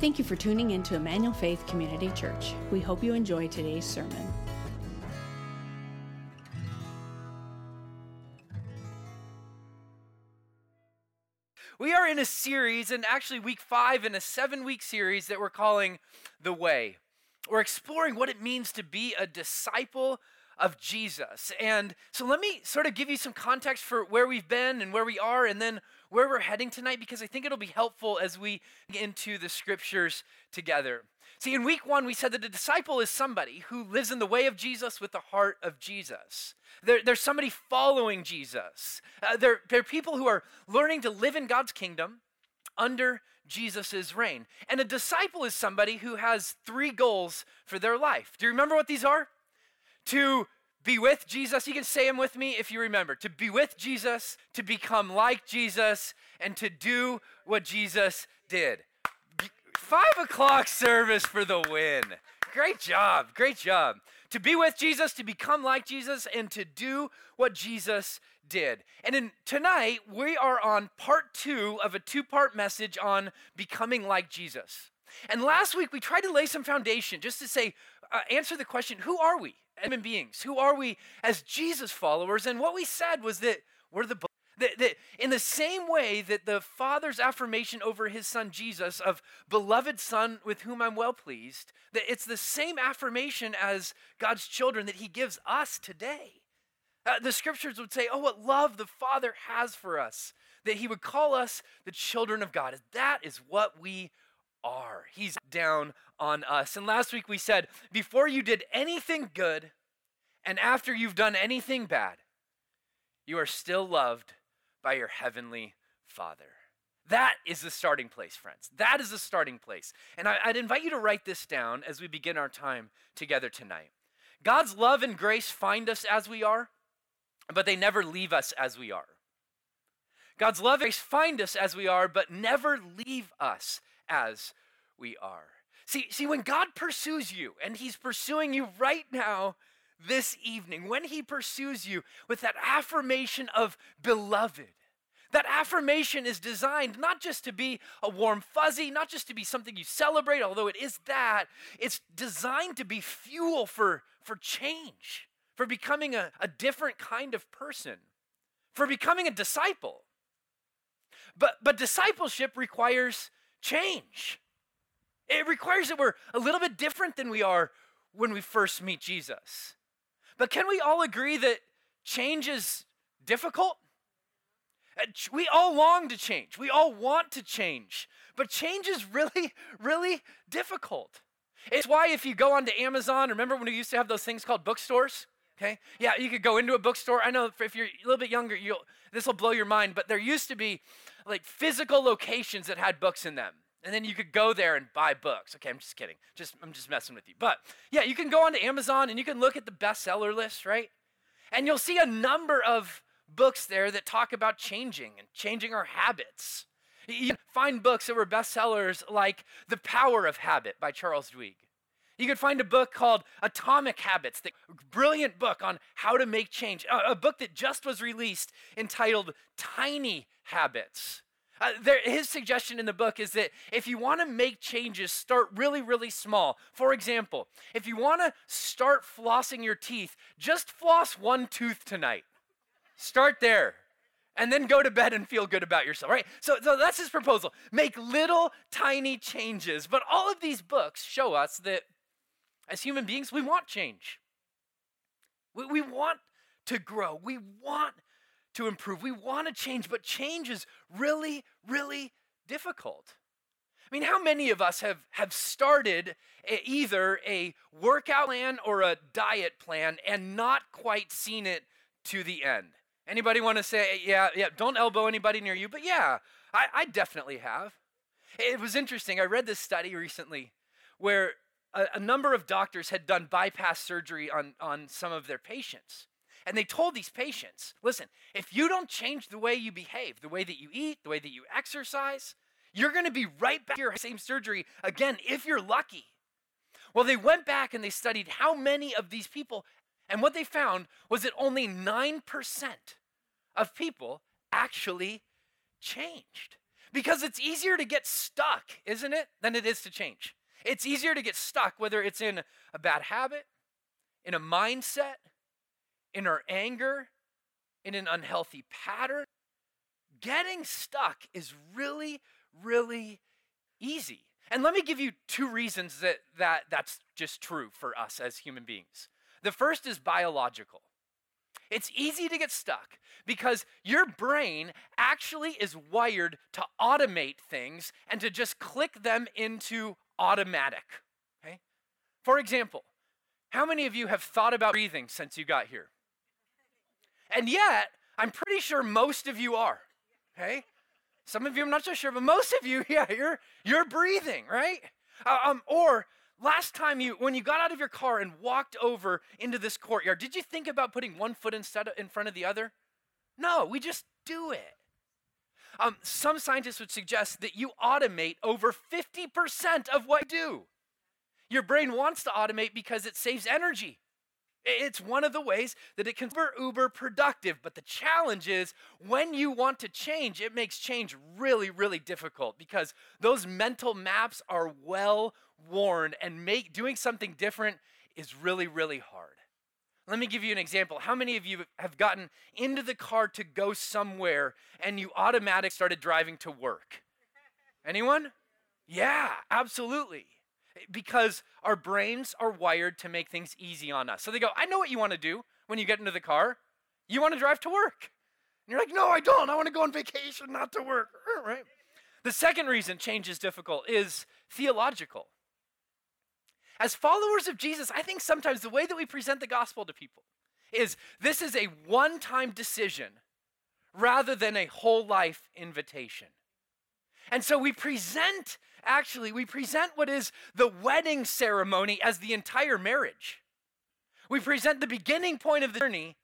Thank you for tuning in to Emmanuel Faith Community Church. We hope you enjoy today's sermon. We are in a series, and actually, week five in a seven week series that we're calling The Way. We're exploring what it means to be a disciple of Jesus. And so let me sort of give you some context for where we've been and where we are, and then where we're heading tonight, because I think it'll be helpful as we get into the scriptures together. See, in week one, we said that a disciple is somebody who lives in the way of Jesus with the heart of Jesus. They're, they're somebody following Jesus. Uh, they're, they're people who are learning to live in God's kingdom under Jesus' reign. And a disciple is somebody who has three goals for their life. Do you remember what these are? to be with Jesus. You can say them with me if you remember. To be with Jesus, to become like Jesus, and to do what Jesus did. Five o'clock service for the win. Great job. Great job. To be with Jesus, to become like Jesus, and to do what Jesus did. And in tonight, we are on part two of a two-part message on becoming like Jesus. And last week we tried to lay some foundation just to say, uh, answer the question, who are we? Human beings? Who are we as Jesus followers? And what we said was that we're the that, that in the same way that the Father's affirmation over his son Jesus of beloved son with whom I'm well pleased, that it's the same affirmation as God's children that he gives us today. Uh, the scriptures would say, Oh, what love the Father has for us, that he would call us the children of God. That is what we are. He's down on us. And last week we said, before you did anything good and after you've done anything bad, you are still loved by your heavenly Father. That is the starting place, friends. That is the starting place. And I, would invite you to write this down as we begin our time together tonight. God's love and grace find us as we are, but they never leave us as we are. God's love and grace find us as we are, but never leave us as we are. See, see, when God pursues you, and He's pursuing you right now, this evening, when He pursues you with that affirmation of beloved, that affirmation is designed not just to be a warm fuzzy, not just to be something you celebrate, although it is that. It's designed to be fuel for, for change, for becoming a, a different kind of person, for becoming a disciple. But, but discipleship requires change. It requires that we're a little bit different than we are when we first meet Jesus. But can we all agree that change is difficult? Uh, we all long to change. We all want to change. But change is really, really difficult. It's why if you go onto Amazon, remember when we used to have those things called bookstores? Okay? Yeah, you could go into a bookstore. I know if you're a little bit younger, you'll this will blow your mind, but there used to be like physical locations that had books in them. And then you could go there and buy books. Okay, I'm just kidding. Just I'm just messing with you. But yeah, you can go onto Amazon and you can look at the bestseller list, right? And you'll see a number of books there that talk about changing and changing our habits. You find books that were bestsellers like The Power of Habit by Charles Duhigg. You could find a book called Atomic Habits, the brilliant book on how to make change. A, book that just was released entitled Tiny Habits. Uh, there, his suggestion in the book is that if you want to make changes, start really, really small. For example, if you want to start flossing your teeth, just floss one tooth tonight. Start there. And then go to bed and feel good about yourself, right? So, so that's his proposal. Make little, tiny changes. But all of these books show us that as human beings, we want change. We, we want to grow. We want to improve. We want to change, but change is really, really difficult. I mean, how many of us have, have started a, either a workout plan or a diet plan and not quite seen it to the end? Anybody want to say, yeah, yeah, don't elbow anybody near you, but yeah, I, I definitely have. It was interesting. I read this study recently where a, a number of doctors had done bypass surgery on, on some of their patients. And they told these patients listen, if you don't change the way you behave, the way that you eat, the way that you exercise, you're going to be right back your same surgery again if you're lucky. Well, they went back and they studied how many of these people, and what they found was that only 9% of people actually changed. Because it's easier to get stuck, isn't it, than it is to change. It's easier to get stuck, whether it's in a bad habit, in a mindset, in our anger, in an unhealthy pattern. Getting stuck is really, really easy. And let me give you two reasons that, that that's just true for us as human beings. The first is biological. It's easy to get stuck because your brain actually is wired to automate things and to just click them into automatic. Okay? For example, how many of you have thought about breathing since you got here? And yet, I'm pretty sure most of you are. Okay? Some of you I'm not so sure, but most of you, yeah, you're you're breathing, right? Uh, um, or last time you when you got out of your car and walked over into this courtyard, did you think about putting one foot instead of, in front of the other? No, we just do it. Um, some scientists would suggest that you automate over 50% of what you do. Your brain wants to automate because it saves energy. It's one of the ways that it can be uber productive. But the challenge is when you want to change, it makes change really, really difficult because those mental maps are well worn and make doing something different is really, really hard. Let me give you an example. How many of you have gotten into the car to go somewhere and you automatically started driving to work? Anyone? Yeah, absolutely because our brains are wired to make things easy on us. So they go, I know what you want to do when you get into the car. You want to drive to work. And you're like, no, I don't. I want to go on vacation, not to work. Right? The second reason change is difficult is theological. As followers of Jesus, I think sometimes the way that we present the gospel to people is this is a one time decision rather than a whole life invitation. And so we present actually, we present what is the wedding ceremony as the entire marriage. We present the beginning point of the journey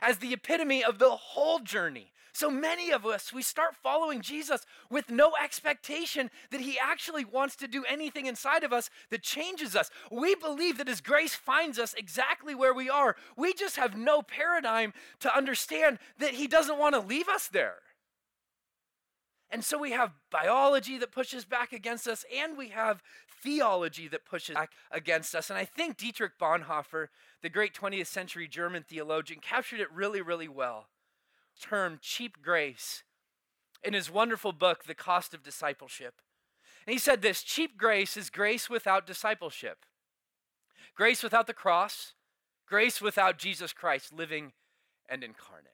as the epitome of the whole journey. So many of us, we start following Jesus with no expectation that he actually wants to do anything inside of us that changes us. We believe that his grace finds us exactly where we are. We just have no paradigm to understand that he doesn't want to leave us there. And so we have biology that pushes back against us, and we have theology that pushes back against us. And I think Dietrich Bonhoeffer, the great 20th century German theologian, captured it really, really well. Term cheap grace in his wonderful book, The Cost of Discipleship. And he said this cheap grace is grace without discipleship, grace without the cross, grace without Jesus Christ living and incarnate.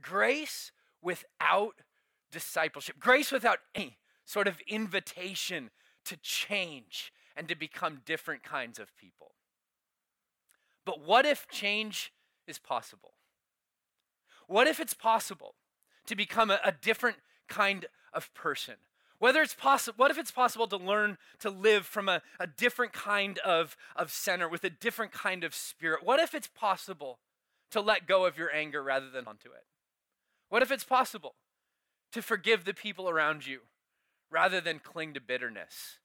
Grace without discipleship. Grace without any sort of invitation to change and to become different kinds of people. But what if change is possible? What if it's possible to become a, a different kind of person? Whether it's possible, what if it's possible to learn to live from a, a different kind of, of center with a different kind of spirit? What if it's possible to let go of your anger rather than onto it? What if it's possible to forgive the people around you rather than cling to bitterness?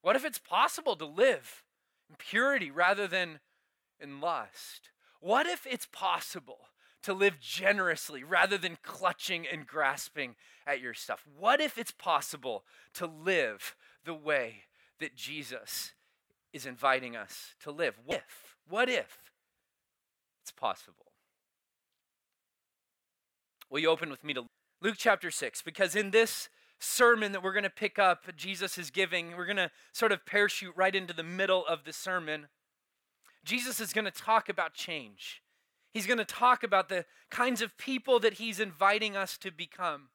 What if it's possible to live in purity rather than in lust? What if it's possible to live generously rather than clutching and grasping at your stuff? What if it's possible to live the way that Jesus is inviting us to live? What if? What if it's possible? Will you open with me to Luke chapter 6, because in this sermon that we're going to pick up, Jesus is giving, we're going to sort of parachute right into the middle of the sermon. Jesus is going to talk about change. He's going to talk about the kinds of people that he's inviting us to become.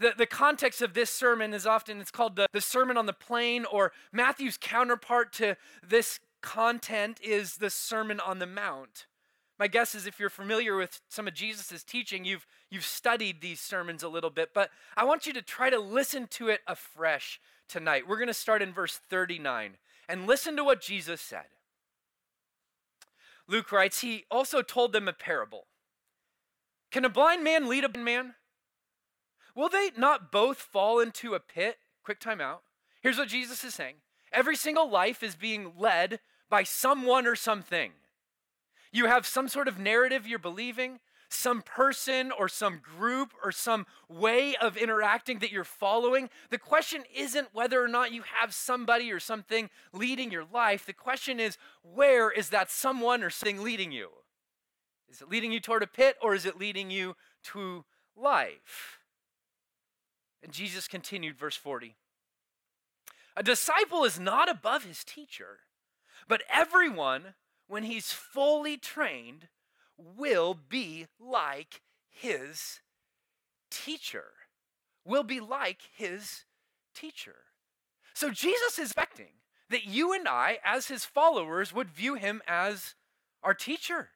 The, the context of this sermon is often it's called the, the sermon on the plain or matthew's counterpart to this content is the sermon on the mount my guess is if you're familiar with some of Jesus' teaching, you've, you've studied these sermons a little bit, but I want you to try to listen to it afresh tonight. We're going to start in verse 39 and listen to what Jesus said. Luke writes, He also told them a parable. Can a blind man lead a blind man? Will they not both fall into a pit? Quick time out. Here's what Jesus is saying every single life is being led by someone or something. You have some sort of narrative you're believing, some person or some group or some way of interacting that you're following, the question isn't whether or not you have somebody or something leading your life. The question is, where is that someone or something leading you? Is it leading you toward a pit or is it leading you to life? And Jesus continued, verse 40. A disciple is not above his teacher, but everyone, when he's fully trained, will be like his teacher. Will be like his teacher. So Jesus is expecting that you and I, as his followers, would view him as our teacher.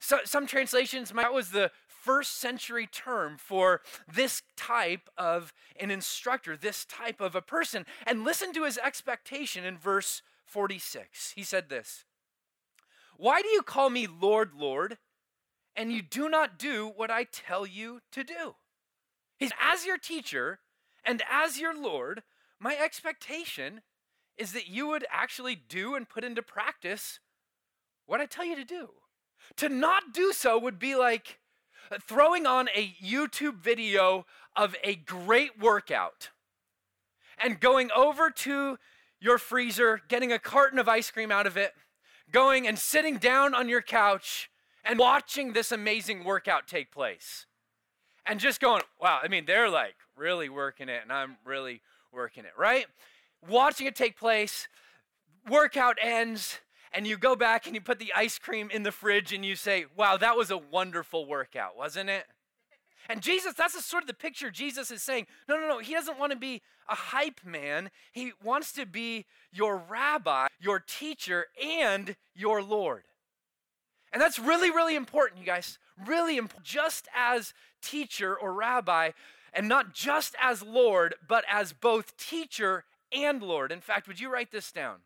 So, some translations, that was the first century term for this type of an instructor, this type of a person. And listen to his expectation in verse 46. He said this Why do you call me Lord, Lord, and you do not do what I tell you to do? As your teacher and as your Lord, my expectation is that you would actually do and put into practice what I tell you to do. To not do so would be like throwing on a YouTube video of a great workout and going over to your freezer, getting a carton of ice cream out of it, going and sitting down on your couch and watching this amazing workout take place. And just going, wow, I mean, they're like really working it, and I'm really working it, right? Watching it take place, workout ends, and you go back and you put the ice cream in the fridge and you say, wow, that was a wonderful workout, wasn't it? And Jesus, that's the sort of the picture Jesus is saying. No, no, no. He doesn't want to be a hype man. He wants to be your rabbi, your teacher, and your Lord. And that's really, really important, you guys. Really important. Just as teacher or rabbi, and not just as Lord, but as both teacher and Lord. In fact, would you write this down?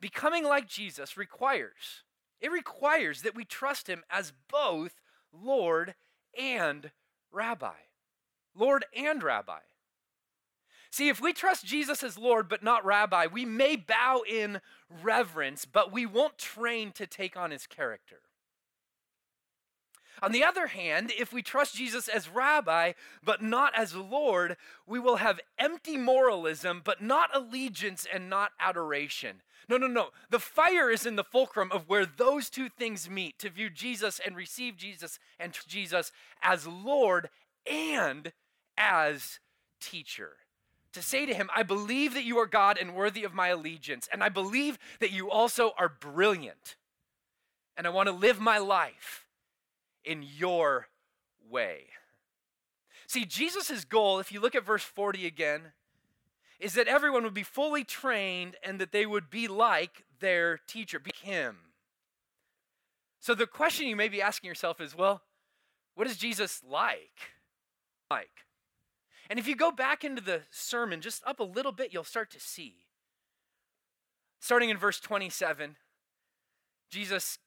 Becoming like Jesus requires, it requires that we trust him as both Lord and Rabbi. Lord and Rabbi. See, if we trust Jesus as Lord but not Rabbi, we may bow in reverence, but we won't train to take on his character. On the other hand, if we trust Jesus as rabbi, but not as Lord, we will have empty moralism, but not allegiance and not adoration. No, no, no. The fire is in the fulcrum of where those two things meet to view Jesus and receive Jesus and Jesus as Lord and as teacher. To say to him, I believe that you are God and worthy of my allegiance, and I believe that you also are brilliant, and I want to live my life in your way. See, Jesus' goal, if you look at verse 40 again, is that everyone would be fully trained and that they would be like their teacher, be him. So the question you may be asking yourself is well, what is Jesus like? Like. And if you go back into the sermon just up a little bit, you'll start to see. Starting in verse 27, Jesus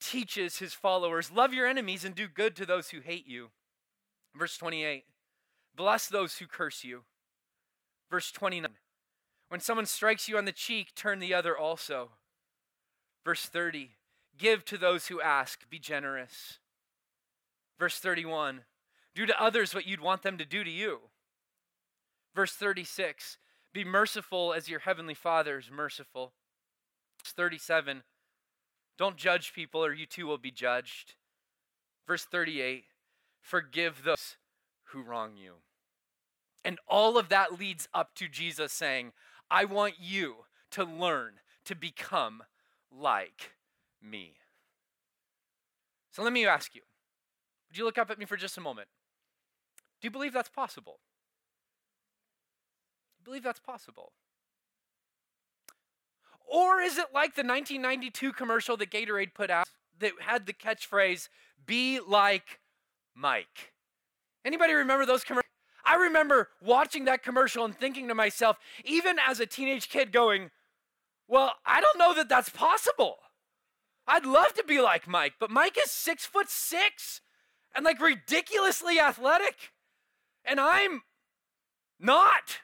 teaches his followers love your enemies and do good to those who hate you. Verse 28 bless those who curse you. Verse 29 when someone strikes you on the cheek, turn the other also. Verse 30 give to those who ask, be generous. Verse 31 do to others what you'd want them to do to you. Verse 36 be merciful as your heavenly Father is merciful. Verse 37 don't judge people, or you too will be judged. Verse 38 Forgive those who wrong you. And all of that leads up to Jesus saying, I want you to learn to become like me. So let me ask you would you look up at me for just a moment? Do you believe that's possible? Do you believe that's possible? Or is it like the 1992 commercial that Gatorade put out that had the catchphrase, be like Mike? Anybody remember those commercials? I remember watching that commercial and thinking to myself, even as a teenage kid, going, well, I don't know that that's possible. I'd love to be like Mike, but Mike is six foot six and like ridiculously athletic. And I'm not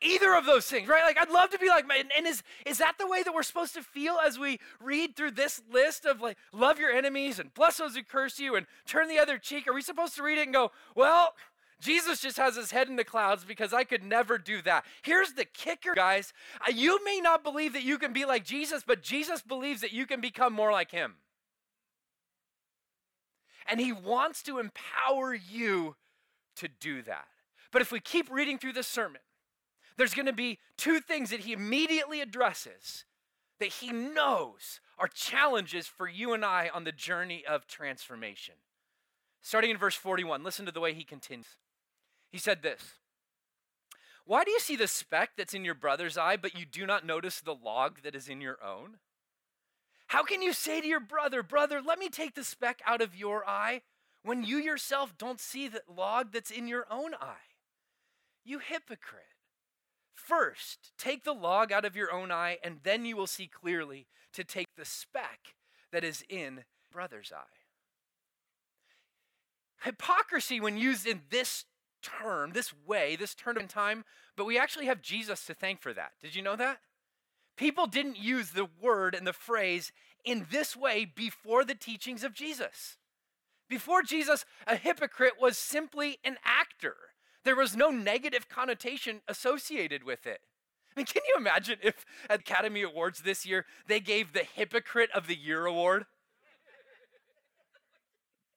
either of those things, right? Like I'd love to be like, and, and is is that the way that we're supposed to feel as we read through this list of like love your enemies and bless those who curse you and turn the other cheek? Are we supposed to read it and go, well, Jesus just has his head in the clouds because I could never do that. Here's the kicker, guys. You may not believe that you can be like Jesus, but Jesus believes that you can become more like him. And he wants to empower you to do that. But if we keep reading through this sermon, there's going to be two things that he immediately addresses that he knows are challenges for you and I on the journey of transformation. Starting in verse 41, listen to the way he continues. He said this Why do you see the speck that's in your brother's eye, but you do not notice the log that is in your own? How can you say to your brother, Brother, let me take the speck out of your eye, when you yourself don't see the log that's in your own eye? You hypocrite. First, take the log out of your own eye, and then you will see clearly to take the speck that is in brother's eye. Hypocrisy, when used in this term, this way, this turn in time, but we actually have Jesus to thank for that. Did you know that? People didn't use the word and the phrase in this way before the teachings of Jesus. Before Jesus, a hypocrite was simply an actor. There was no negative connotation associated with it. I mean, can you imagine if at Academy Awards this year they gave the Hypocrite of the Year award?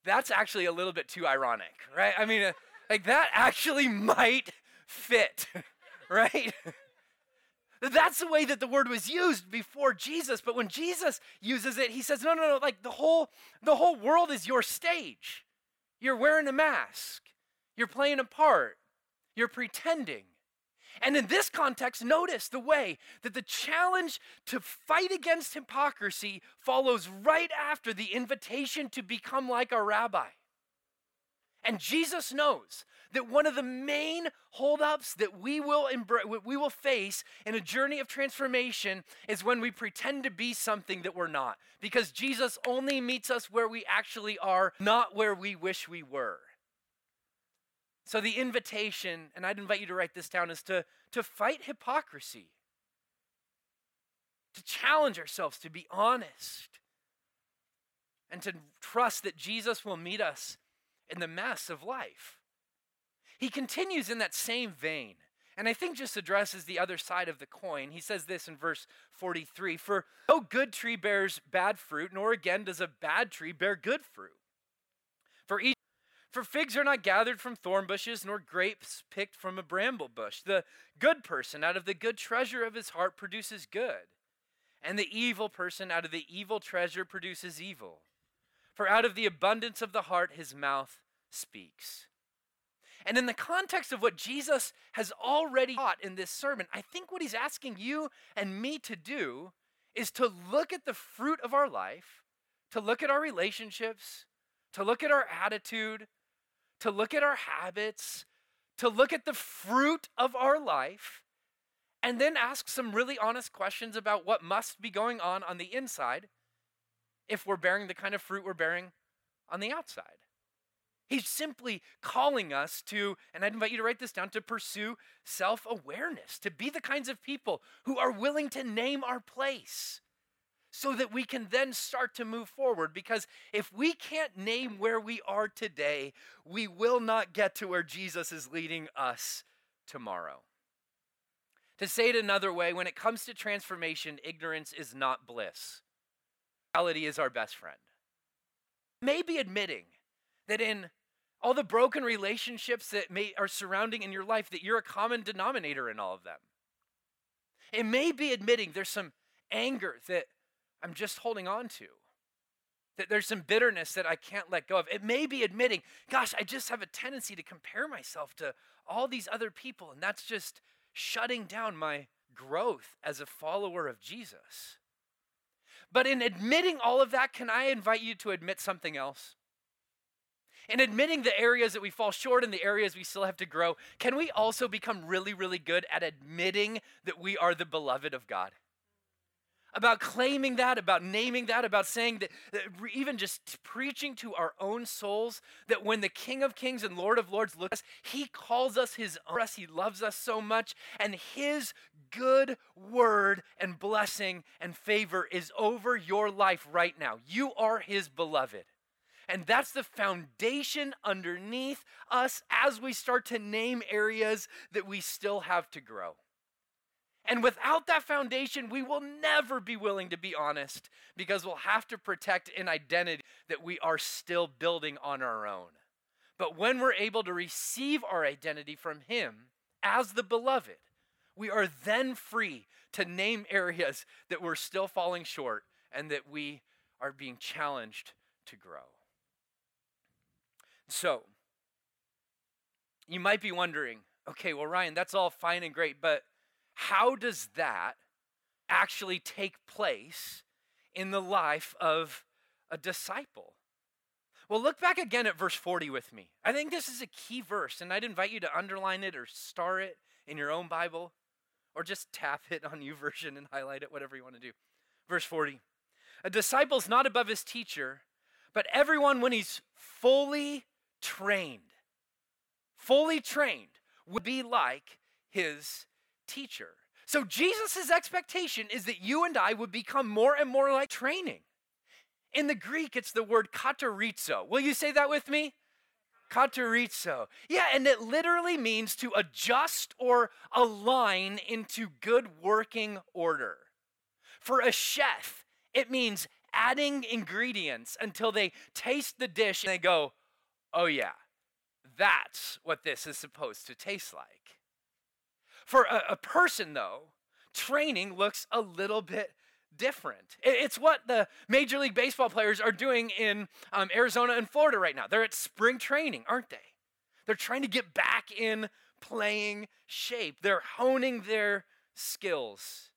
That's actually a little bit too ironic, right? I mean, uh, like that actually might fit, right? That's the way that the word was used before Jesus, but when Jesus uses it, he says, "No, no, no, like the whole the whole world is your stage. You're wearing a mask. You're playing a part. You're pretending." And in this context, notice the way that the challenge to fight against hypocrisy follows right after the invitation to become like a rabbi. And Jesus knows that one of the main holdups that we will we will face in a journey of transformation is when we pretend to be something that we're not. Because Jesus only meets us where we actually are not where we wish we were. So the invitation and I'd invite you to write this down is to to fight hypocrisy. To challenge ourselves to be honest. And to trust that Jesus will meet us in the mess of life he continues in that same vein. And I think just addresses the other side of the coin. He says this in verse 43 For no good tree bears bad fruit, nor again does a bad tree bear good fruit. For each for figs are not gathered from thorn bushes, nor grapes picked from a bramble bush. The good person out of the good treasure of his heart produces good, and the evil person out of the evil treasure produces evil. For out of the abundance of the heart his mouth speaks. And in the context of what Jesus has already taught in this sermon, I think what he's asking you and me to do is to look at the fruit of our life, to look at our relationships, to look at our attitude, to look at our habits, to look at the fruit of our life, and then ask some really honest questions about what must be going on on the inside if we're bearing the kind of fruit we're bearing on the outside. He's simply calling us to, and I'd invite you to write this down, to pursue self awareness, to be the kinds of people who are willing to name our place so that we can then start to move forward. Because if we can't name where we are today, we will not get to where Jesus is leading us tomorrow. To say it another way, when it comes to transformation, ignorance is not bliss. Reality is our best friend. Maybe admitting that in all the broken relationships that may, are surrounding in your life, that you're a common denominator in all of them. It may be admitting there's some anger that I'm just holding on to, that there's some bitterness that I can't let go of. It may be admitting, gosh, I just have a tendency to compare myself to all these other people, and that's just shutting down my growth as a follower of Jesus. But in admitting all of that, can I invite you to admit something else? In admitting the areas that we fall short and the areas we still have to grow, can we also become really, really good at admitting that we are the beloved of God? About claiming that, about naming that, about saying that, that, even just preaching to our own souls that when the King of Kings and Lord of Lords looks at us, he calls us his own. He loves us so much, and his good word and blessing and favor is over your life right now. You are his beloved. And that's the foundation underneath us as we start to name areas that we still have to grow. And without that foundation, we will never be willing to be honest because we'll have to protect an identity that we are still building on our own. But when we're able to receive our identity from Him as the beloved, we are then free to name areas that we're still falling short and that we are being challenged to grow. So, you might be wondering okay, well, Ryan, that's all fine and great, but how does that actually take place in the life of a disciple? Well, look back again at verse 40 with me. I think this is a key verse, and I'd invite you to underline it or star it in your own Bible, or just tap it on YouVersion and highlight it, whatever you want to do. Verse 40 A disciple's not above his teacher, but everyone, when he's fully trained, fully trained, would be like his teacher. So Jesus' expectation is that you and I would become more and more like training. In the Greek, it's the word katerizo. Will you say that with me? Katerizo. Yeah, and it literally means to adjust or align into good working order. For a chef, it means adding ingredients until they taste the dish and they go, oh yeah, that's what this is supposed to taste like. For a, a person, though, training looks a little bit different. It's what the Major League Baseball players are doing in um, Arizona and Florida right now. They're at spring training, aren't they? They're trying to get back in playing shape, they're honing their skills.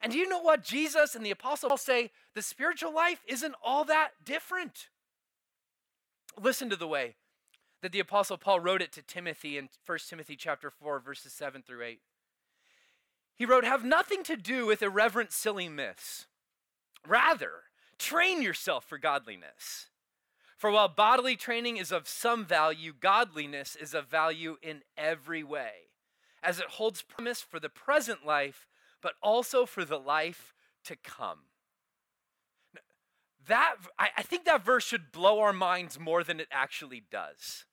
And do you know what Jesus and the Apostle Paul say? The spiritual life isn't all that different. Listen to the way that the Apostle Paul wrote it to Timothy in 1 Timothy chapter 4, verses 7 through 8. He wrote, Have nothing to do with irreverent, silly myths. Rather, train yourself for godliness. For while bodily training is of some value, godliness is of value in every way, as it holds promise for the present life, but also for the life to come. That, I think that verse should blow our minds more than it actually does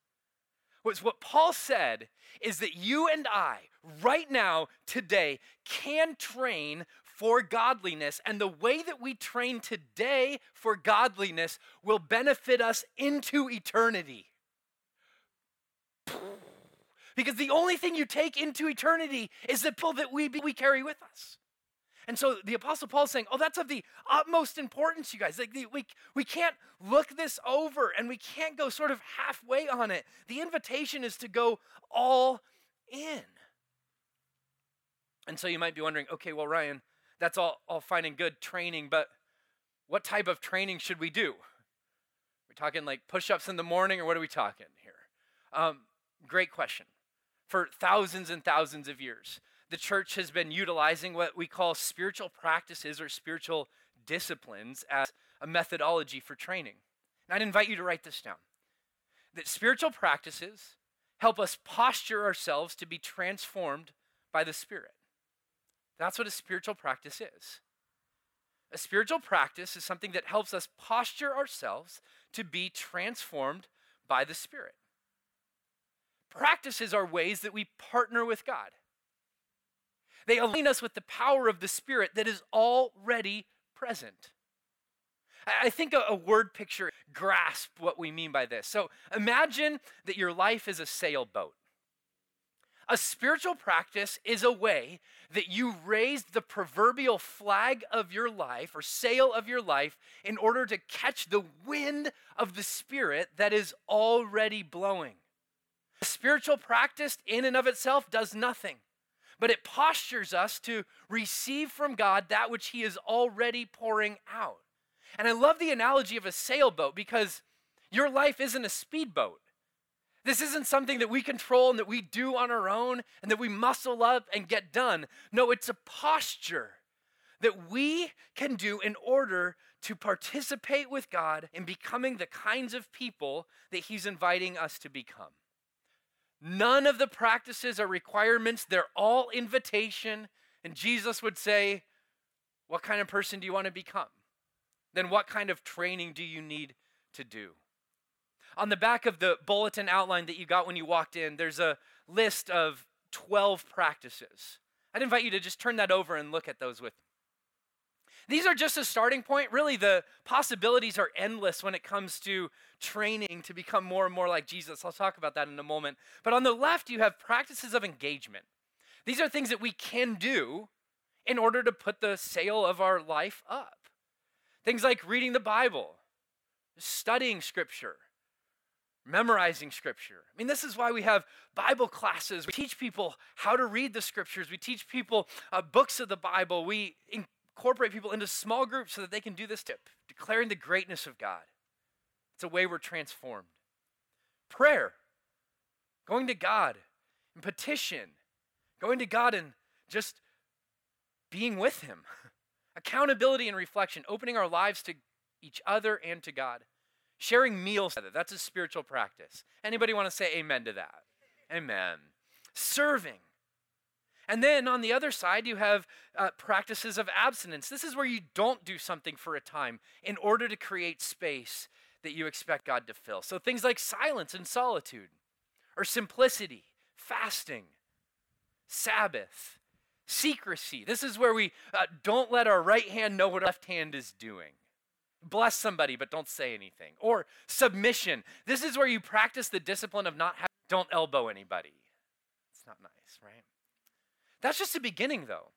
was what Paul said is that you and I, right now, today, can train for godliness. And the way that we train today for godliness will benefit us into eternity. Because the only thing you take into eternity is the pill that we, we carry with us. And so the Apostle Paul is saying, Oh, that's of the utmost importance, you guys. Like the, we, we can't look this over and we can't go sort of halfway on it. The invitation is to go all in. And so you might be wondering, okay, well, Ryan, that's all, all fine and good training, but what type of training should we do? Are we talking like push ups in the morning, or what are we talking here? Um, great question. For thousands and thousands of years, the church has been utilizing what we call spiritual practices or spiritual disciplines as a methodology for training. And I'd invite you to write this down that spiritual practices help us posture ourselves to be transformed by the Spirit. That's what a spiritual practice is. A spiritual practice is something that helps us posture ourselves to be transformed by the Spirit. Practices are ways that we partner with God. They align us with the power of the Spirit that is already present. I think a, word picture grasp what we mean by this. So imagine that your life is a sailboat. A spiritual practice is a way that you raise the proverbial flag of your life or sail of your life in order to catch the wind of the Spirit that is already blowing. A spiritual practice in and of itself does nothing but it postures us to receive from God that which He is already pouring out. And I love the analogy of a sailboat because your life isn't a speedboat. This isn't something that we control and that we do on our own and that we muscle up and get done. No, it's a posture that we can do in order to participate with God in becoming the kinds of people that He's inviting us to become. None of the practices are requirements, they're all invitation. And Jesus would say, What kind of person do you want to become? Then what kind of training do you need to do? On the back of the bulletin outline that you got when you walked in, there's a list of 12 practices. I'd invite you to just turn that over and look at those with me. These are just a starting point. Really, the possibilities are endless when it comes to training to become more and more like Jesus. I'll talk about that in a moment. But on the left, you have practices of engagement. These are things that we can do in order to put the sail of our life up. Things like reading the Bible, studying Scripture, memorizing Scripture. I mean, this is why we have Bible classes. We teach people how to read the Scriptures, we teach people uh, books of the Bible. We incorporate people into small groups so that they can do this tip, declaring the greatness of God. It's a way we're transformed. Prayer, going to God and petition, going to God and just being with Him. Accountability and reflection, opening our lives to each other and to God. Sharing meals together, that's a spiritual practice. Anybody want to say amen to that? Amen. Serving, and then on the other side, you have uh, practices of abstinence. This is where you don't do something for a time in order to create space that you expect God to fill. So things like silence and solitude, or simplicity, fasting, Sabbath, secrecy. This is where we uh, don't let our right hand know what our left hand is doing. Bless somebody, but don't say anything. Or submission. This is where you practice the discipline of not having, don't elbow anybody. It's not nice, right? That's just the beginning, though.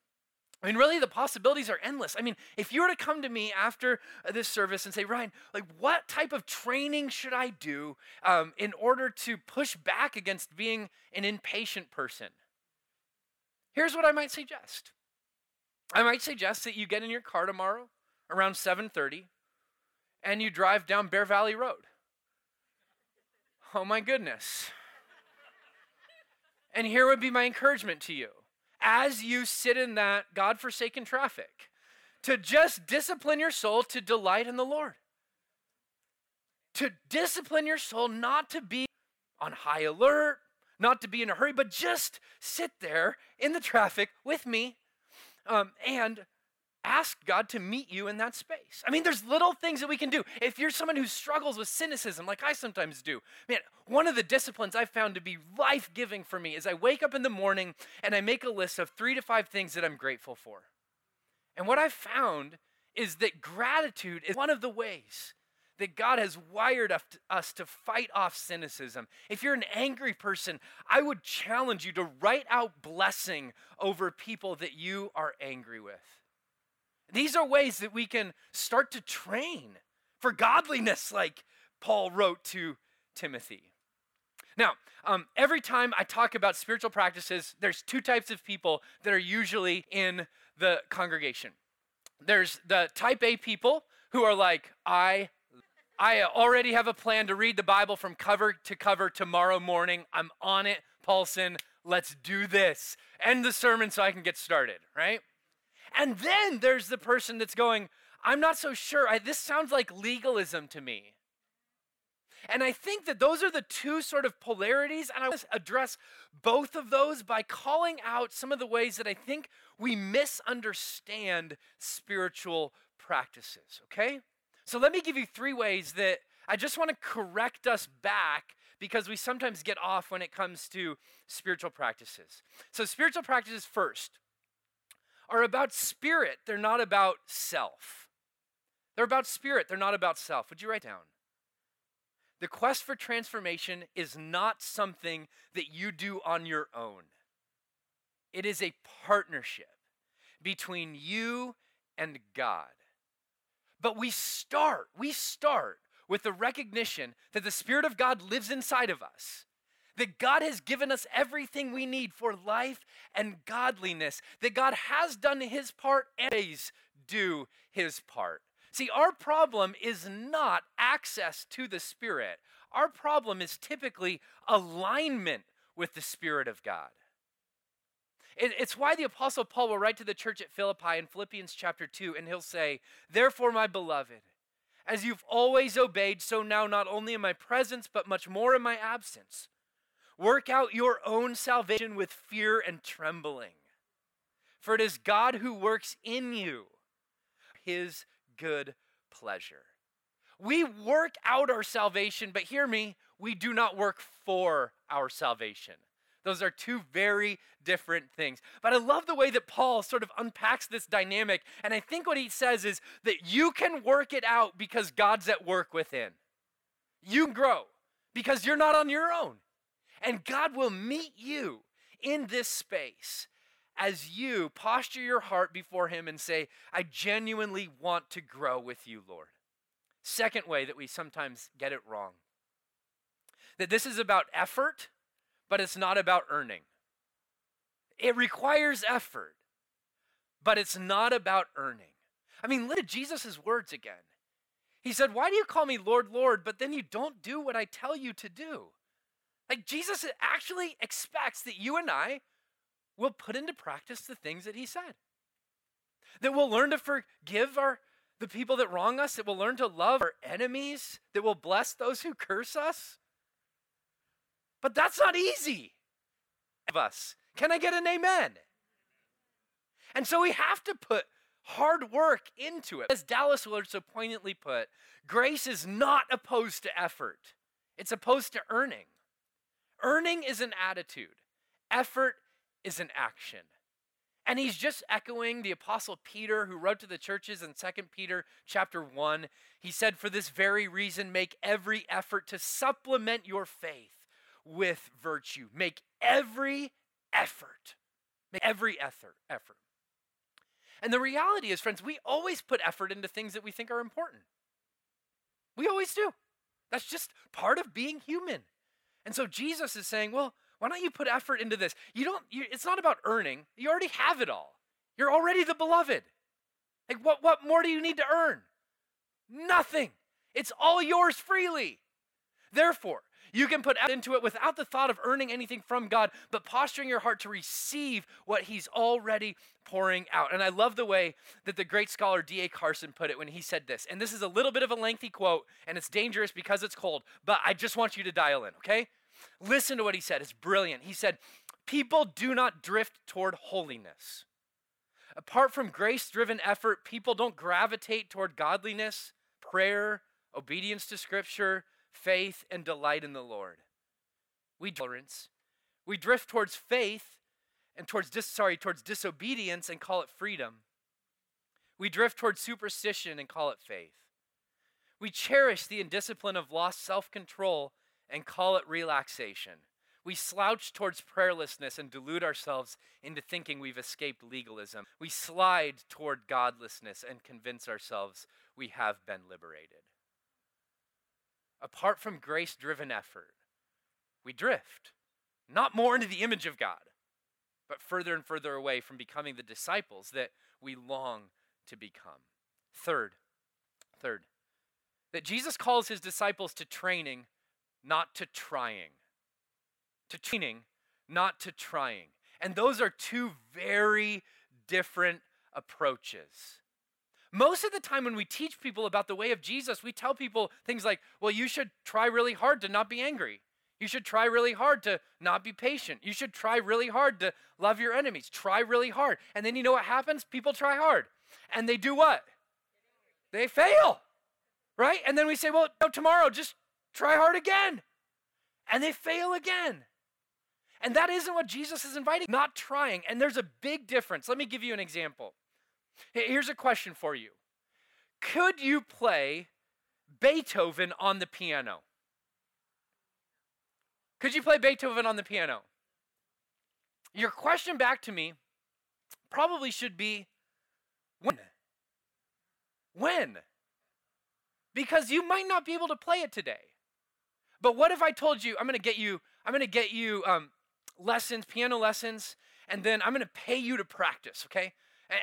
I mean, really, the possibilities are endless. I mean, if you were to come to me after this service and say, Ryan, like, what type of training should I do um, in order to push back against being an impatient person? Here's what I might suggest. I might suggest that you get in your car tomorrow around 7:30 and you drive down Bear Valley Road. Oh my goodness. And here would be my encouragement to you as you sit in that God forsaken traffic, to just discipline your soul to delight in the Lord. To discipline your soul not to be on high alert, not to be in a hurry, but just sit there in the traffic with me um, and ask God to meet you in that space. I mean, there's little things that we can do. If you're someone who struggles with cynicism, like I sometimes do, man, one of the disciplines I've found to be life giving for me is I wake up in the morning and I make a list of three to five things that I'm grateful for. And what I've found is that gratitude is one of the ways that God has wired us to fight off cynicism. If you're an angry person, I would challenge you to write out blessing over people that you are angry with. These are ways that we can start to train for godliness, like Paul wrote to Timothy. Now, um, every time I talk about spiritual practices, there's two types of people that are usually in the congregation. There's the type A people who are like, I I already have a plan to read the Bible from cover to cover tomorrow morning. I'm on it, Paulson. Let's do this. End the sermon so I can get started, right? And then there's the person that's going, I'm not so sure. I, this sounds like legalism to me. And I think that those are the two sort of polarities, and I want to address both of those by calling out some of the ways that I think we misunderstand spiritual practices, okay? So let me give you three ways that I just want to correct us back because we sometimes get off when it comes to spiritual practices. So, spiritual practices first are about spirit, they're not about self. They're about spirit, they're not about self. Would you write down? The quest for transformation is not something that you do on your own. It is a partnership between you and God. But we start, we start with the recognition that the Spirit of God lives inside of us that God has given us everything we need for life and godliness, that God has done his part and always do his part. See, our problem is not access to the Spirit. Our problem is typically alignment with the Spirit of God. It, it's why the Apostle Paul will write to the church at Philippi in Philippians chapter 2, and he'll say, Therefore, my beloved, as you've always obeyed, so now not only in my presence, but much more in my absence. Work out your own salvation with fear and trembling. For it is God who works in you his good pleasure. We work out our salvation, but hear me, we do not work for our salvation. Those are two very different things. But I love the way that Paul sort of unpacks this dynamic. And I think what he says is that you can work it out because God's at work within. You grow because you're not on your own. And God will meet you in this space as you posture your heart before Him and say, I genuinely want to grow with you, Lord. Second way that we sometimes get it wrong that this is about effort but it's not about earning. It requires effort, but it's not about earning. I mean, look at Jesus' words again. He said, Why do you call me Lord, Lord, but then you don't do what I tell you to do? Like, Jesus actually expects that you and I will put into practice the things that he said. That we'll learn to forgive our the people that wrong us, that we'll learn to love our enemies, that we'll bless those who curse us. But that's not easy. Of us. Can I get an amen? And so we have to put hard work into it. As Dallas Willard so poignantly put, grace is not opposed to effort, it's opposed to earning. Earning is an attitude, effort is an action. And he's just echoing the apostle Peter who wrote to the churches in 2 Peter chapter 1. He said for this very reason make every effort to supplement your faith with virtue. Make every effort. Make every effort. Effort. And the reality is, friends, we always put effort into things that we think are important. We always do. That's just part of being human. And so Jesus is saying, well, why don't you put effort into this? You don't, you, it's not about earning. You already have it all. You're already the beloved. Like, what, what more do you need to earn? Nothing. It's all yours freely. Therefore, you can put into it without the thought of earning anything from God, but posturing your heart to receive what He's already pouring out. And I love the way that the great scholar D.A. Carson put it when he said this. And this is a little bit of a lengthy quote, and it's dangerous because it's cold, but I just want you to dial in, okay? Listen to what he said. It's brilliant. He said, People do not drift toward holiness. Apart from grace driven effort, people don't gravitate toward godliness, prayer, obedience to Scripture, faith, and delight in the Lord. We tolerance. We drift towards faith and towards dis- sorry, towards disobedience and call it freedom. We drift towards superstition and call it faith. We cherish the indiscipline of lost self-control and call it relaxation. We slouch towards prayerlessness and delude ourselves into thinking we've escaped legalism. We slide toward godlessness and convince ourselves we have been liberated apart from grace driven effort, we drift, not more into the image of God, but further and further away from becoming the disciples that we long to become. Third, third, that Jesus calls his disciples to training, not to trying. To training, not to trying. And those are two very different approaches. Most of the time, when we teach people about the way of Jesus, we tell people things like, well, you should try really hard to not be angry. You should try really hard to not be patient. You should try really hard to love your enemies. Try really hard. And then you know what happens? People try hard. And they do what? They fail. Right? And then we say, well, no, tomorrow, just try hard again. And they fail again. And that isn't what Jesus is inviting, not trying. And there's a big difference. Let me give you an example. Here's a question for you Could you play Beethoven on the piano? Could you play Beethoven on the piano? Your question back to me probably should be when? When? Because you might not be able to play it today. But what if I told you I'm going to get you I'm going to get you um, lessons, piano lessons, and then I'm going to pay you to practice, okay?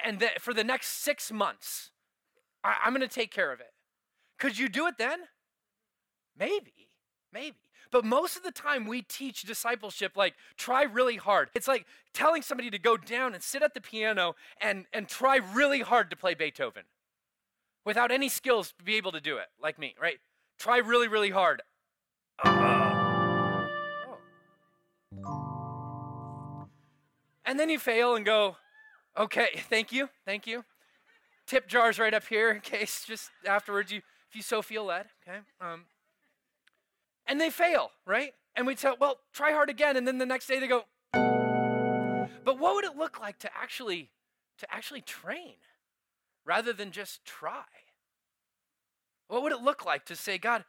And that for the next six months, I, I'm going to take care of it. Could you do it then? Maybe, maybe. But most of the time, we teach discipleship like try really hard. It's like telling somebody to go down and sit at the piano and, and try really hard to play Beethoven without any skills to be able to do it, like me, right? Try really, really hard. Uh. And then you fail and go, okay, thank you, thank you. Tip jars right up here in case just afterwards you, if you so feel led, okay? Um, and they fail, right? And we tell, well, try hard again, and then the next day they go. But what would it look like to actually to actually train rather than just try? What would it look like to say, God,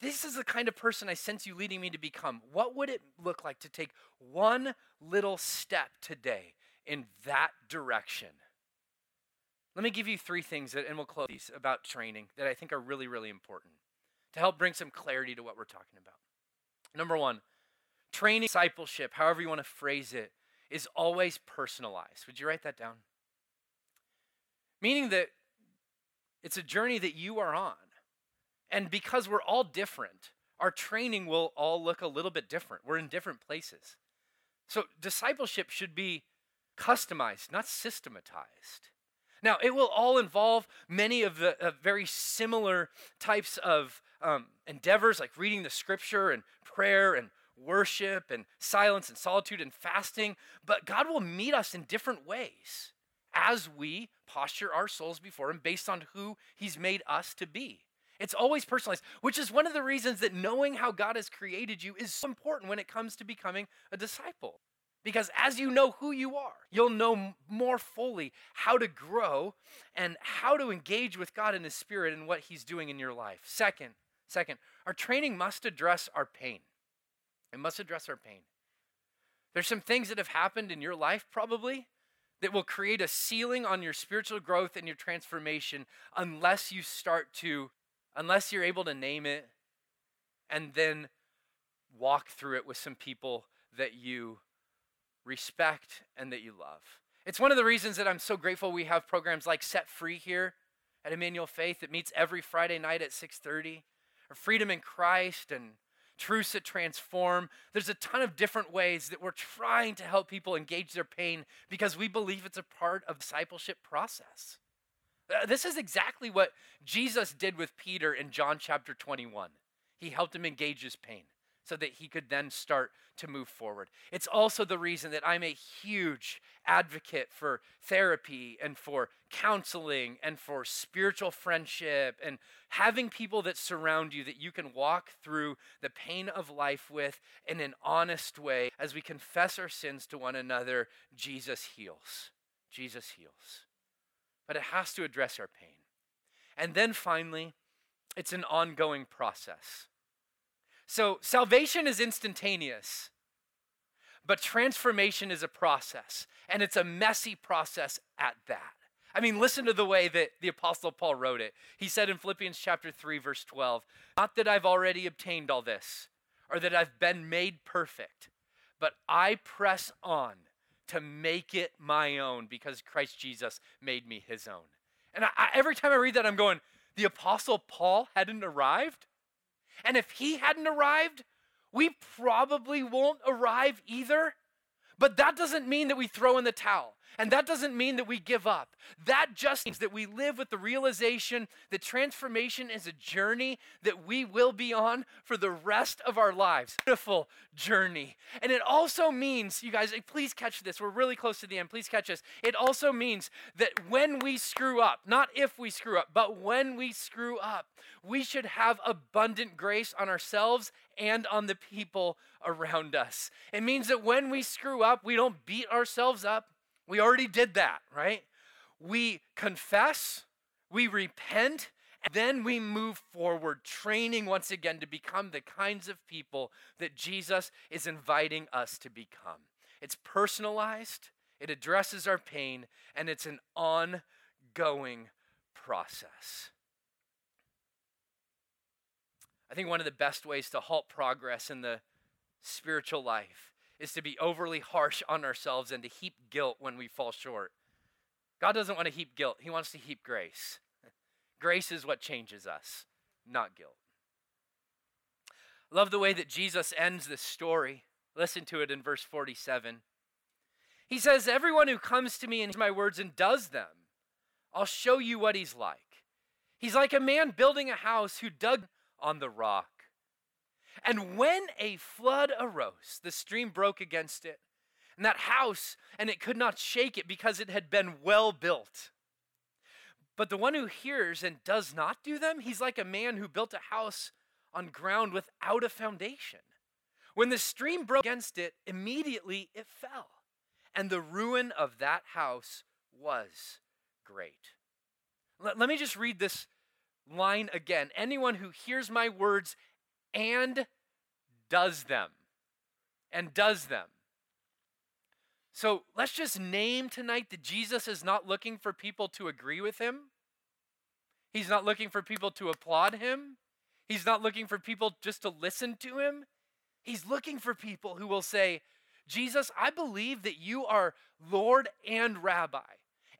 this is the kind of person I sense you leading me to become? What would it look like to take one little step today in that direction? Let me give you three things, that, and we'll close these about training that I think are really, really important to help bring some clarity to what we're talking about. Number one, training discipleship, however you want to phrase it, is always personalized. Would you write that down? Meaning that it's a journey that you are on. And because we're all different, our training will all look a little bit different. We're in different places. So discipleship should be customized, not systematized. Now, it will all involve many of the uh, very similar types of um, endeavors like reading the scripture and prayer and worship and silence and solitude and fasting, but God will meet us in different ways as we posture our souls before Him based on who He's made us to be. It's always personalized, which is one of the reasons that knowing how God has created you is so important when it comes to becoming a disciple. Because as you know who you are, you'll know more fully how to grow and how to engage with God in His Spirit and what He's doing in your life. Second, second, our training must address our pain. It must address our pain. There's some things that have happened in your life, probably, that will create a ceiling on your spiritual growth and your transformation unless you start to, unless you're able to name it and then walk through it with some people that you respect, and that you love. It's one of the reasons that I'm so grateful we have programs like Set Free here at Emmanuel Faith that meets every Friday night at 6:30, or Freedom in Christ and Truths that Transform. There's a ton of different ways that we're trying to help people engage their pain because we believe it's a part of discipleship process. Uh, this is exactly what Jesus did with Peter in John chapter 21. He helped him engage his pain so that he could then start to move forward. It's also the reason that I'm a huge advocate for therapy and for counseling and for spiritual friendship and having people that surround you that you can walk through the pain of life with in an honest way as we confess our sins to one another. Jesus heals. Jesus heals. But it has to address our pain. And then finally, it's an ongoing process. So salvation is instantaneous, but transformation is a process, and it's a messy process at that. I mean, listen to the way that the Apostle Paul wrote it. He said in Philippians chapter 3, verse 12, Not that I've already obtained all this, or that I've been made perfect, but I press on to make it my own because Christ Jesus made me his own. And I, I, every time I read that, I'm going, the Apostle Paul hadn't arrived? And if he hadn't arrived, we probably won't arrive either. But that doesn't mean that we throw in the towel. And that doesn't mean that we give up. That just means that we live with the realization that transformation is a journey that we will be on for the rest of our lives. Beautiful journey. And it also means, you guys, please catch this. We're really close to the end. Please catch this. It also means that when we screw up, not if we screw up, but when we screw up, we should have abundant grace on ourselves and on the people around us. It means that when we screw up, we don't beat ourselves up. We already did that, right? We confess, we repent, and then we move forward, training once again to become the kinds of people that Jesus is inviting us to become. It's personalized, it addresses our pain, and it's an ongoing process. I think one of the best ways to halt progress in the spiritual life is to be overly harsh on ourselves and to heap guilt when we fall short. God doesn't want to heap guilt, He wants to heap grace. grace is what changes us, not guilt. Love the way that Jesus ends this story. Listen to it in verse 47. He says, Everyone who comes to me and hears my words and does them, I'll show you what he's like. He's like a man building a house who dug on the rock. And when a flood arose, the stream broke against it, and that house, and it could not shake it because it had been well built. But the one who hears and does not do them, he's like a man who built a house on ground without a foundation. When the stream broke against it, immediately it fell, and the ruin of that house was great. Let, let me just read this line again. Anyone who hears my words and does them, and does them. So let's just name tonight that Jesus is not looking for people to agree with him. He's not looking for people to applaud him. He's not looking for people just to listen to him. He's looking for people who will say, Jesus, I believe that you are Lord and Rabbi.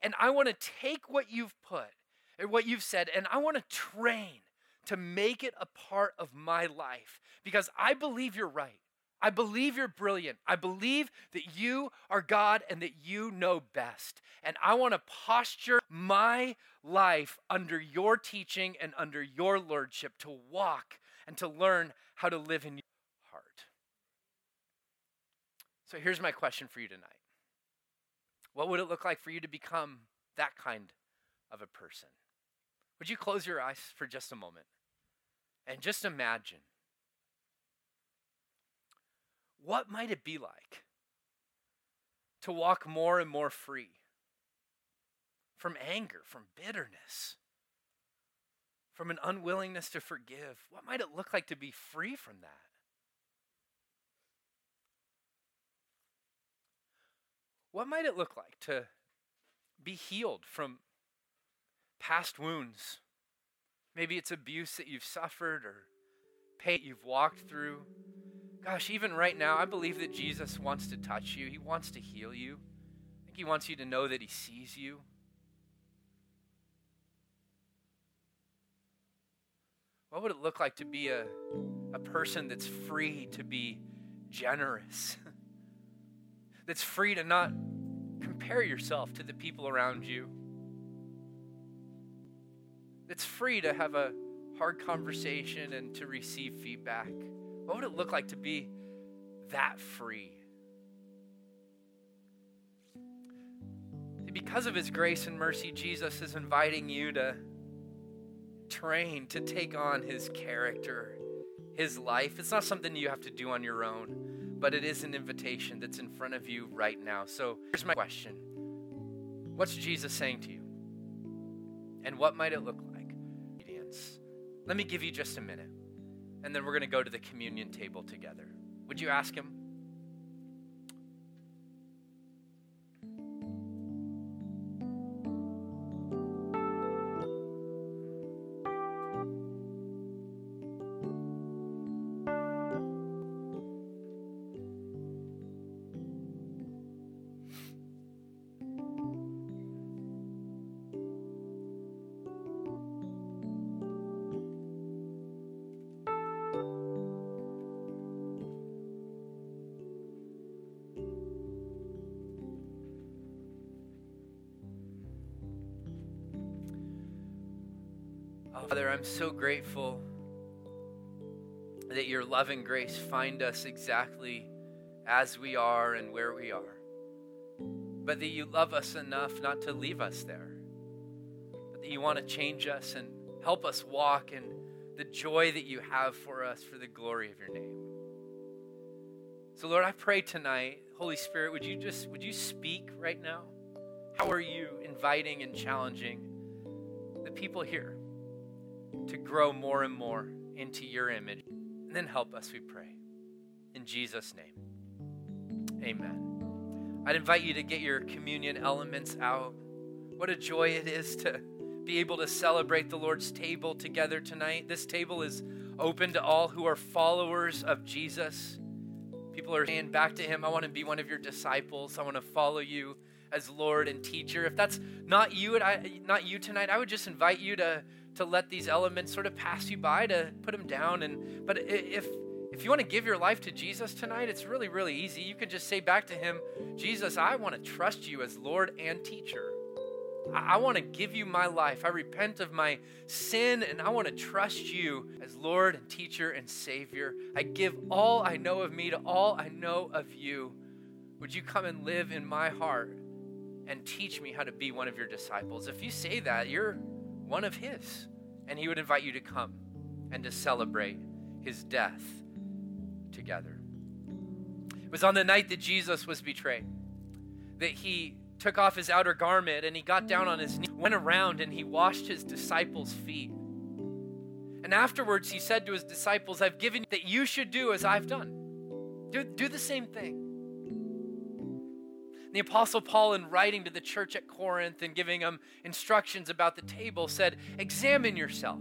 And I want to take what you've put and what you've said, and I want to train to make it a part of my life because I believe you're right. I believe you're brilliant. I believe that you are God and that you know best. And I want to posture my life under your teaching and under your lordship to walk and to learn how to live in your heart. So here's my question for you tonight What would it look like for you to become that kind of a person? Would you close your eyes for just a moment and just imagine what might it be like to walk more and more free from anger, from bitterness, from an unwillingness to forgive? What might it look like to be free from that? What might it look like to be healed from past wounds? Maybe it's abuse that you've suffered or pain you've walked through. Gosh, even right now, I believe that Jesus wants to touch you. He wants to heal you. I think He wants you to know that He sees you. What would it look like to be a, a person that's free to be generous? that's free to not compare yourself to the people around you? That's free to have a hard conversation and to receive feedback? What would it look like to be that free? Because of his grace and mercy, Jesus is inviting you to train, to take on his character, his life. It's not something you have to do on your own, but it is an invitation that's in front of you right now. So here's my question What's Jesus saying to you? And what might it look like? Let me give you just a minute and then we're going to go to the communion table together. Would you ask him? I'm so grateful that your love and grace find us exactly as we are and where we are. But that you love us enough not to leave us there. But that you want to change us and help us walk in the joy that you have for us for the glory of your name. So Lord, I pray tonight, Holy Spirit, would you just would you speak right now? How are you inviting and challenging the people here? To grow more and more into your image. And then help us, we pray. In Jesus' name, amen. I'd invite you to get your communion elements out. What a joy it is to be able to celebrate the Lord's table together tonight. This table is open to all who are followers of Jesus. People are saying back to Him, I want to be one of your disciples. I want to follow you as Lord and teacher. If that's not you, not you tonight, I would just invite you to to let these elements sort of pass you by to put them down and but if If you want to give your life to Jesus tonight, it's really, really easy. You can just say back to Him, Jesus, I want to trust you as Lord and teacher. I, I want to give you my life. I repent of my sin and I want to trust you as Lord and teacher and Savior. I give all I know of me to all I know of you. Would you come and live in my heart and teach me how to be one of your disciples? If you say that, you're one of His. And He would invite you to come and to celebrate His death together. It was on the night that Jesus was betrayed that He took off his outer garment and he got down on his knee, went around and he washed his disciples' feet. And afterwards, he said to his disciples, I've given you that you should do as I've done. Do, do the same thing. The Apostle Paul, in writing to the church at Corinth and giving them instructions about the table, said, Examine yourself.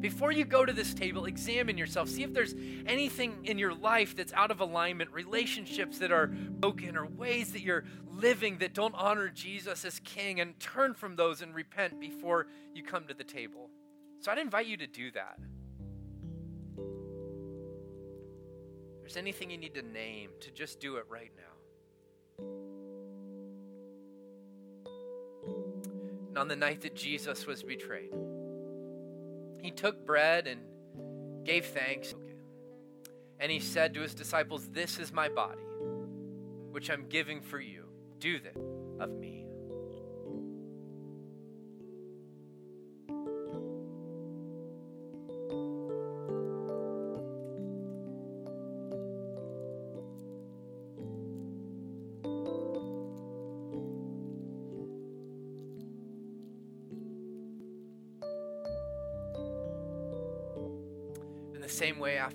Before you go to this table, examine yourself. See if there's anything in your life that's out of alignment, relationships that are broken, or ways that you're living that don't honor Jesus as King, and turn from those and repent before you come to the table. So I'd invite you to do that. If there's anything you need to name, to just do it right now. On the night that Jesus was betrayed, he took bread and gave thanks. And he said to his disciples, This is my body, which I'm giving for you. Do this of me.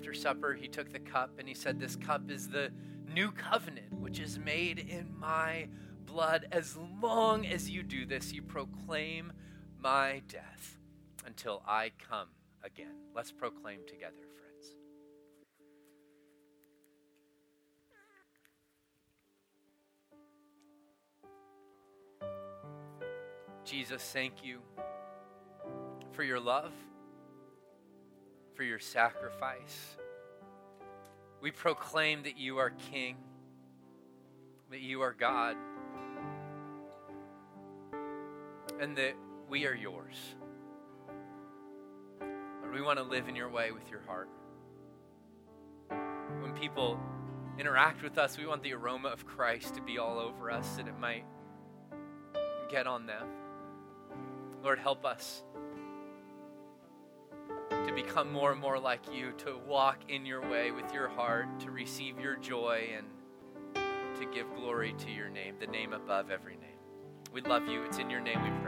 After supper, he took the cup and he said, This cup is the new covenant, which is made in my blood. As long as you do this, you proclaim my death until I come again. Let's proclaim together, friends. Jesus, thank you for your love for your sacrifice. We proclaim that you are King, that you are God, and that we are yours. Lord, we want to live in your way with your heart. When people interact with us, we want the aroma of Christ to be all over us, that it might get on them. Lord, help us to become more and more like you, to walk in your way with your heart, to receive your joy, and to give glory to your name, the name above every name. We love you. It's in your name we pray.